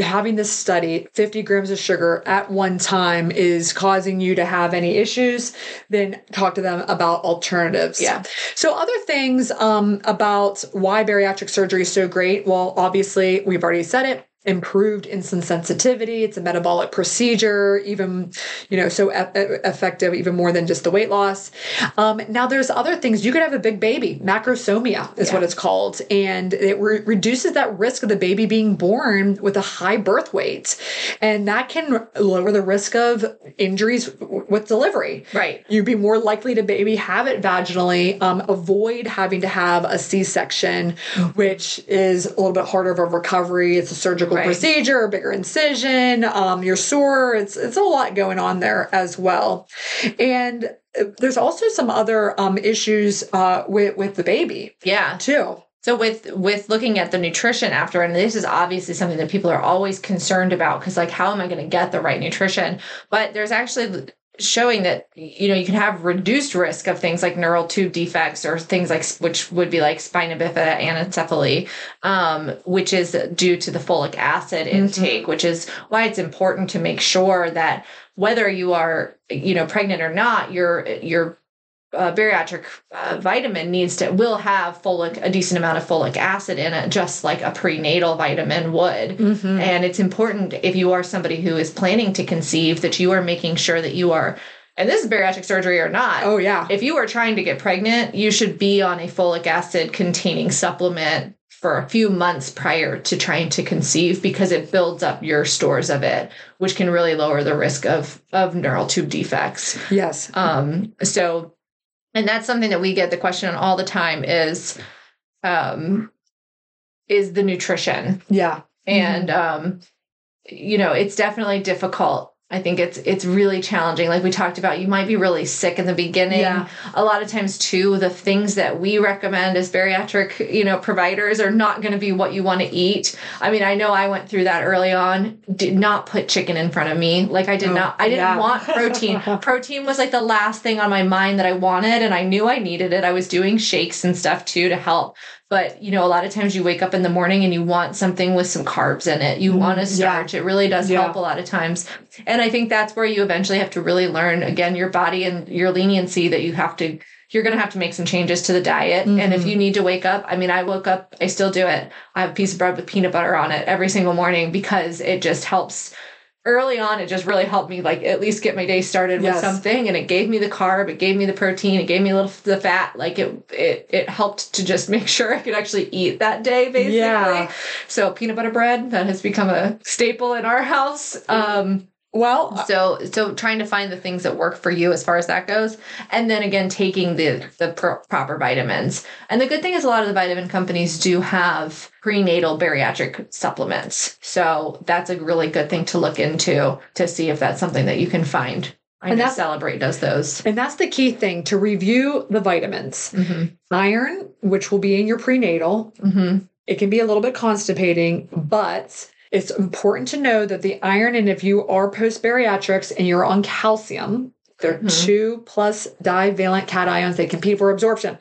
having this study, 50 grams of sugar at one time is causing you to have any issues, then talk to them about alternatives. Yeah. So other things um, about why bariatric surgery is so great. Well, obviously we've already said it. Improved insulin sensitivity. It's a metabolic procedure, even you know, so e- effective, even more than just the weight loss. Um, now, there's other things. You could have a big baby. Macrosomia is Yeah. what it's called, and it re- reduces that risk of the baby being born with a high birth weight, and that can lower the risk of injuries w- with delivery. Right. You'd be more likely to maybe have it vaginally, um, avoid having to have a C section, which is a little bit harder of a recovery. It's a surgical Right. procedure, a bigger incision, um, you're sore. It's, it's a lot going on there as well. And uh, there's also some other um, issues uh, with, with the baby Yeah. too. So with with looking at the nutrition after, and this is obviously something that people are always concerned about because like how am I going to get the right nutrition? But there's actually showing that you know you can have reduced risk of things like neural tube defects or things like which would be like spina bifida anencephaly um, which is due to the folic acid intake which is why it's important to make sure that whether you are you know pregnant or not your your uh, bariatric uh, vitamin needs to will have folic a decent amount of folic acid in it just like a prenatal vitamin would Mm-hmm. and it's important if you are somebody who is planning to conceive that you are making sure that you are and this is bariatric surgery or not Oh, yeah. if you are trying to get pregnant you should be on a folic acid containing supplement for a few months prior to trying to conceive because it builds up your stores of it which can really lower the risk of of neural tube defects Yes. um, so, and that's something that we get the question on all the time is, um, is the nutrition. Yeah. And, um, you know, it's definitely difficult. I think it's it's really challenging. Like we talked about, you might be really sick in the beginning. Yeah. A lot of times too, the things that we recommend as bariatric, you know, providers are not going to be what you want to eat. I mean, I know I went through that early on. Did not put chicken in front of me. Like I did Oh, not I didn't yeah. want protein. protein was like the last thing on my mind that I wanted and I knew I needed it. I was doing shakes and stuff too to help But, you know, a lot of times you wake up in the morning and you want something with some carbs in it. You mm-hmm. want a starch. It really does Yeah. help a lot of times. And I think that's where you eventually have to really learn again your body and your leniency that you have to you're going to have to make some changes to the diet. And if mm-hmm. you need to wake up, I mean, I woke up, I still do it. I have a piece of bread with peanut butter on it every single morning because it just helps. Early on, it just really helped me, like at least get my day started Yes. with something, and it gave me the carb, it gave me the protein, it gave me a little the fat. Like it, it, it helped to just make sure I could actually eat that day, basically. Yeah. So peanut butter bread that has become a staple in our house. Um, Well, so so trying to find the things that work for you as far as that goes and then again taking the the pro- proper vitamins and the good thing is a lot of the vitamin companies do have prenatal bariatric supplements so that's a really good thing to look into to see if that's something that you can find I And that's- Celebrate does those. and that's the key thing to review the vitamins. Mm-hmm. Iron, which will be in your prenatal, Mm-hmm. it can be a little bit constipating, but it's important to know that the iron, and if you are post bariatrics and you're on calcium, they're Mhm. two plus divalent cations. They compete for absorption.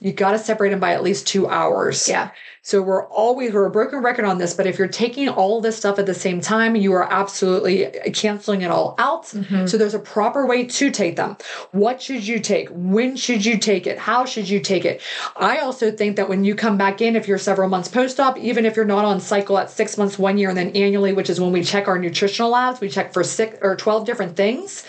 You got to separate them by at least two hours. Yeah. So we're always we're a broken record on this, but if you're taking all this stuff at the same time, you are absolutely canceling it all out. Mhm. So there's a proper way to take them. What should you take? When should you take it? How should you take it? I also think that when you come back in, if you're several months post-op, even if you're not on cycle at six months, one year, and then annually, which is when we check our nutritional labs, we check for six or 12 different things.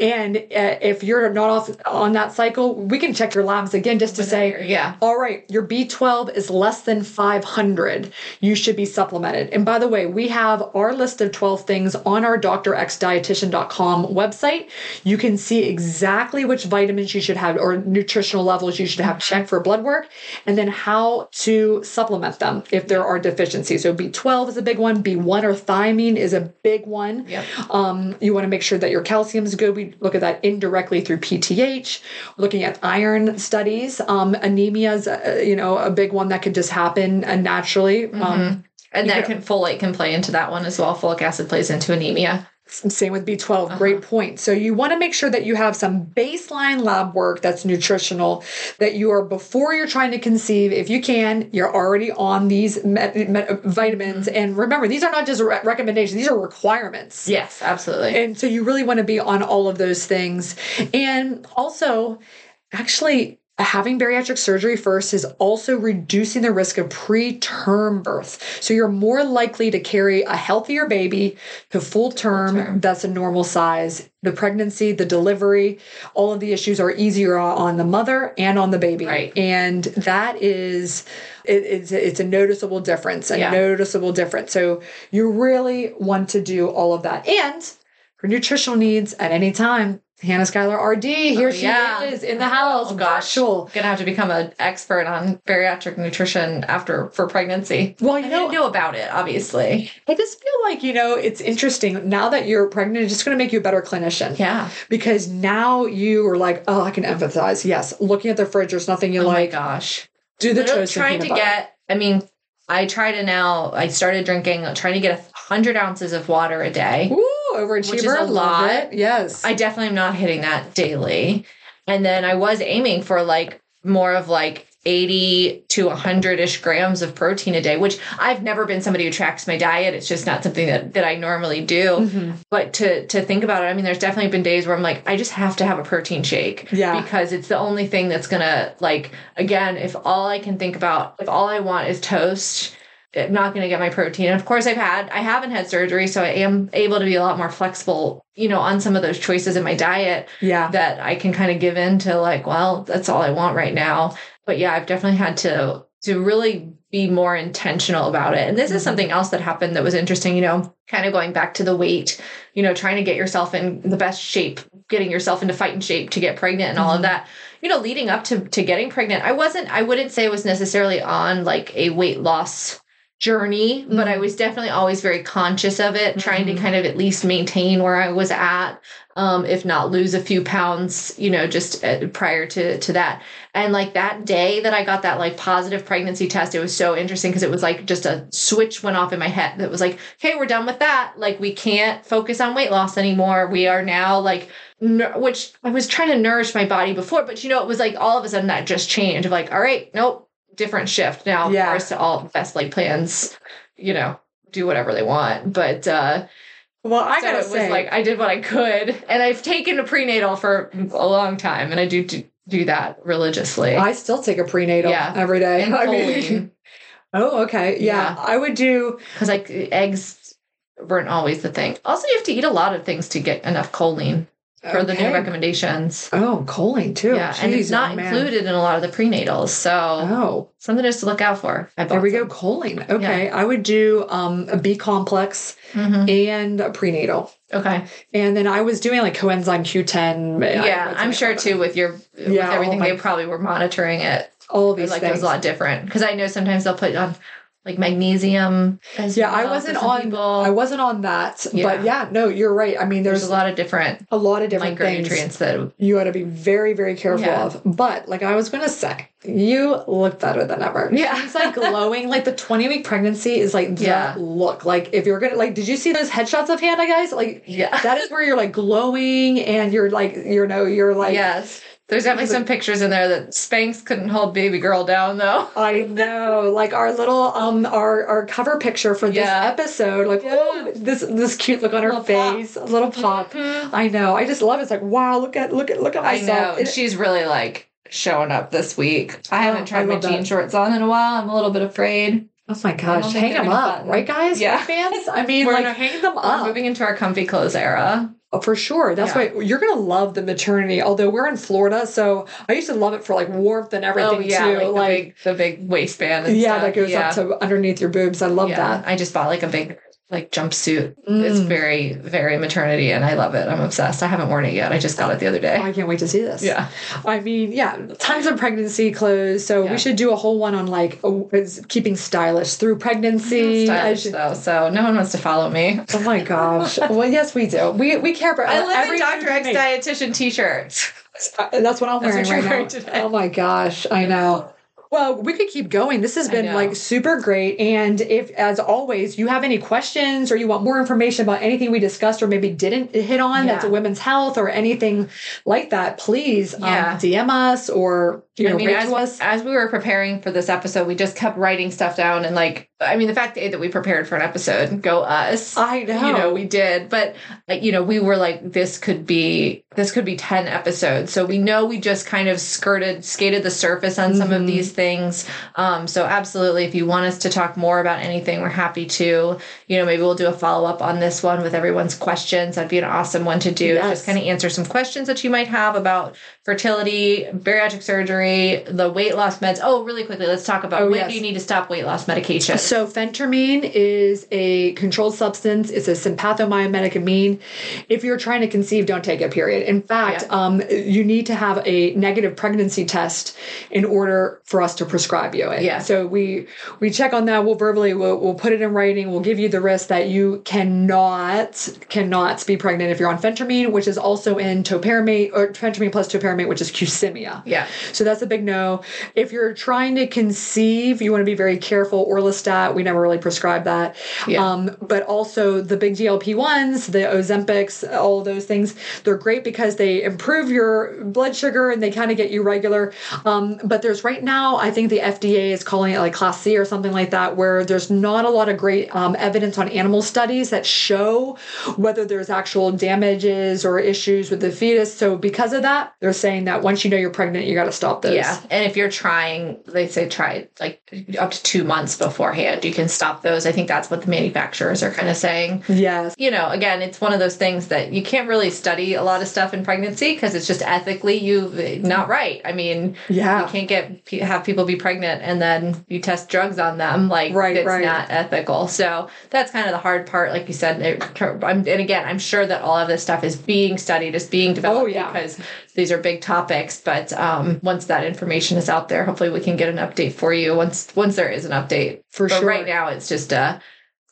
And uh, if you're not off on that cycle, we can check your labs again just to say, yeah. all right, your B12 is less than 500. You should be supplemented. And by the way, we have our list of 12 things on our drxdietitian.com website. You can see exactly which vitamins you should have or nutritional levels you should have checked for blood work and then how to supplement them if there are deficiencies. So B12 is a big one, B1 or thiamine is a big one. Yep. Um, you want to make sure that your calcium is good. We look at that indirectly through PTH. We're Looking at iron studies, um, anemia is uh, you know a big one that could just happen uh, naturally. Um, And that can- folate can play into that one as well. Folic acid plays into anemia. same with B12. Great point. So you want to make sure that you have some baseline lab work that's nutritional. That you are before you're trying to conceive. If you can, you're already on these vitamins. And remember, these are not just re- recommendations; these are requirements. Yes, absolutely. And so you really want to be on all of those things. And also, actually, having bariatric surgery first is also reducing the risk of preterm birth. So you're more likely to carry a healthier baby to full term, term. that's a normal size. The pregnancy, the delivery, all of the issues are easier on the mother and on the baby. Right. And that is it, it's it's a noticeable difference, a Yeah. noticeable difference. So you really want to do all of that. And for nutritional needs at any time, Hannah Schuyler RD, here Oh, she yeah. is in oh, the house. Oh gosh, virtual. gonna have to become an expert on bariatric nutrition after for pregnancy. Well, I you know, didn't know about it, obviously. I just feel like, you know, it's interesting. Now that you're pregnant, it's just to make you a better clinician. Yeah. Because now you are like, oh, I can empathize. Yes. Looking at the fridge, there's nothing you oh like. my gosh. Do the toast. trying to butter. get. I mean, I try to now. I started drinking, trying to get a hundred ounces of water a day. Ooh, overachiever. A love lot. Yes. I definitely am not hitting that daily. And then I was aiming for like more of like 80 to 100 ish grams of protein a day, which I've never been somebody who tracks my diet. It's just not something that, that I normally do. Mhm. But to, to think about it, I mean, there's definitely been days where I'm like, I just have to have a protein shake. Yeah. Because it's the only thing that's gonna, like, again, if all I can think about, if all I want is toast, I'm not going to get my protein. And of course, I've had, I haven't had surgery, so I am able to be a lot more flexible, you know, on some of those choices in my diet Yeah. that I can kind of give in to like, well, that's all I want right now. But yeah, I've definitely had to to really be more intentional about it. And this is Mhm. something else that happened that was interesting, you know, kind of going back to the weight, you know, trying to get yourself in the best shape, getting yourself into fighting shape to get pregnant and all of that. You know, leading up to to getting pregnant, I wasn't I wouldn't say I was necessarily on like a weight loss journey, but I Mhm. was definitely always very conscious of it, trying to Mhm. kind of at least maintain where I was at, um, if not lose a few pounds, you know, just uh, prior to to that. And like that day that I got that like positive pregnancy test, it was so interesting because it was like just a switch went off in my head that was like, okay, we're done with that. Like we can't focus on weight loss anymore. We are now like which I was trying to nourish my body before, but you know, it was like all of a sudden that just changed of like, all right, nope, different shift. Now, of Yeah. course, all best laid plans, you know, do whatever they want. But uh Well, I so gotta it was say, like I did what I could, and I've taken a prenatal for a long time, and I do do, do that religiously. I still take a prenatal Yeah. every day. and I mean- choline, oh, okay. Yeah. Yeah. I would do. because like eggs weren't always the thing. Also, you have to eat a lot of things to get enough choline for the new recommendations. Oh, choline too. yeah, and it's not oh, included in a lot of the prenatals, so Oh, something just to look out for. There we go. Choline. Okay. I would do um, a B complex hmm and a prenatal. Okay. And then I was doing like coenzyme Q10. Yeah, I'm sure too with your with Yeah, everything oh my- they probably were monitoring it. All of these like it was a lot different because I know sometimes they'll put on like magnesium. As Yeah, I well for wasn't on. People. I wasn't on that, Yeah. but yeah, no, you're right. I mean, There's, there's, a lot of different a lot of different things micronutrients that you got to be very, very careful Yeah. of. But like I was going to say, you look better than ever. Yeah. it's like glowing. Like the 20 week pregnancy is like the Yeah. look. Like if you're gonna like, did you see those headshots of Hannah, guys? Like yeah. that is where you're like glowing and you're like, you know, you're like. yes. There's definitely some pictures in there that Spanx couldn't hold baby girl down though. I know, like our little um our our cover picture for this Yeah. episode, like Yeah. ooh, this this cute look on her pop. face, a little pop. Mhm. I know. I just love it. It's like wow, look at look at look at I myself. know. And she's really like showing up this week. I Oh, haven't I tried my love that. jean shorts on in a while. I'm a little bit afraid. oh my gosh, hang them up, button. right, guys? Yeah. Right, fans. I mean, We're like gonna- hang them We're up moving into our comfy clothes era. Oh, for sure. That's Yeah. why you're gonna love the maternity. Although we're in Florida, so I used to love it for like warmth and oh, everything oh yeah, too. like, Like, the big the big waistband. And yeah, stuff. that goes yeah. up to underneath your boobs. I love yeah. that. I just bought like a big like jumpsuit. It's Mm. very very maternity, and I love it. I'm obsessed. I haven't worn it yet. I just got it the other day. I can't wait to see this. Yeah. I mean, yeah, tons of pregnancy clothes. So Yeah. we should do a whole one on like oh, keeping stylish through pregnancy. Stylish should- though, so no one wants to follow me. oh my gosh. well, yes, we do. We we care about I live every in Dr. X move we make. dietitian t-shirt. Uh, That's what I'm wearing what right wearing now. today. Oh my gosh, I know. Well, we could keep going. This has been like super great. And if, as always, you have any questions or you want more information about anything we discussed or maybe didn't hit on that's Yeah. women's health or anything like that, please Yeah. um, DM us or you know I mean, as, us. as we were preparing for this episode, we just kept writing stuff down and like, I mean, the fact that we prepared for an episode, go us. I know. You know, we did, but you know, we were like, this could be, this could be 10 episodes. So we know we just kind of skirted, skated the surface on some of Mhm. these things. Um, so absolutely, if you want us to talk more about anything, we're happy to, you know, maybe we'll do a follow up on this one with everyone's questions. That'd be an awesome one to do. Yes. Just kind of answer some questions that you might have about fertility, bariatric surgery, the weight loss meds. Oh, really quickly, let's talk about Oh, when yes. do you need to stop weight loss medication? So phentermine is a controlled substance. It's a sympathomimetic amine. If you're trying to conceive, don't take it. Period. In fact, Yeah. um, you need to have a negative pregnancy test in order for us to prescribe you it. Yeah. So we we check on that. We'll verbally we'll, we'll put it in writing. We'll give you the risk that you cannot cannot be pregnant if you're on phentermine, which is also in topiramate or phentermine plus topiramate, which is Qsymia. yeah. So that's a big no. If you're trying to conceive, you want to be very careful. Orlistat, we never really prescribe that. Yeah. Um, but also the big GLP ones, the Ozempics, all those things, they're great because they improve your blood sugar and they kind of get you regular. Um, but there's right now, I think the FDA is calling it like class C or something like that, where there's not a lot of great um, evidence on animal studies that show whether there's actual damages or issues with the fetus. So because of that, they're saying that once you know you're pregnant, you got to stop those. Yeah. And if you're trying, they say try like up to two months beforehand, you can stop those. I think that's what the manufacturers are kind of saying. Yes. You know, again, it's one of those things that you can't really study a lot of stuff in pregnancy because it's just ethically you not right. I mean, Yeah. you can't get have people be pregnant and then you test drugs on them like Right, it's right. not ethical. So that's kind of the hard part, like you said. It- and again, I'm sure that all of this stuff is being studied, is being developed Oh, yeah. because these are big topics. But um, once that information is out there, hopefully we can get an update for you once once there is an update. For but sure. right now, it's just uh,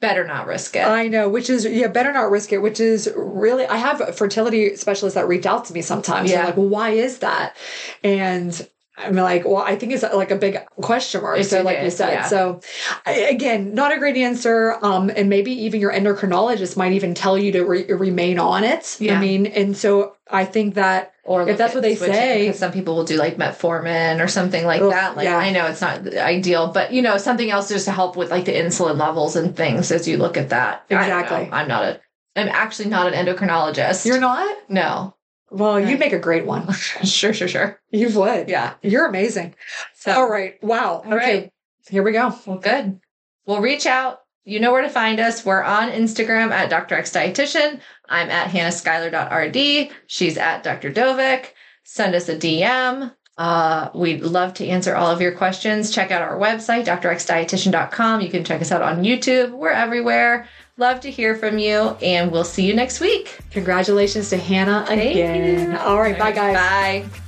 better not risk it. I know, which is yeah, better not risk it. Which is really, I have a fertility specialists that reach out to me sometimes. Yeah, Yeah. like, well, why is that? And I'm like, well, I think it's like a big question mark. Yes, so, like you said, yeah. so again, not a great answer. Um, and maybe even your endocrinologist might even tell you to re- remain on it. I mean, and so I think that Or If that's what they switching, say- because some people will do like metformin or something like Ugh, that. Like yeah. I know it's not ideal, but you know something else just to help with like the insulin levels and things as you look at that. Exactly. I'm not a. I'm actually not an endocrinologist. you're not. No. Well, Right. you'd make a great one. sure, sure, sure. You would. Yeah. You're amazing. So All right. Wow. All okay. right. Here we go. Well, good. Well, reach out. You know where to find us. We're on Instagram at Dr. X Dietitian. I'm at hannahschuyler.rd. She's at Dr. Dovec. Send us a DM. Uh, we'd love to answer all of your questions. Check out our website, drxdietitian.com. You can check us out on YouTube. We're everywhere. Love to hear from you, and we'll see you next week. Congratulations to Hannah again. you. All right. Bye, guys. Bye.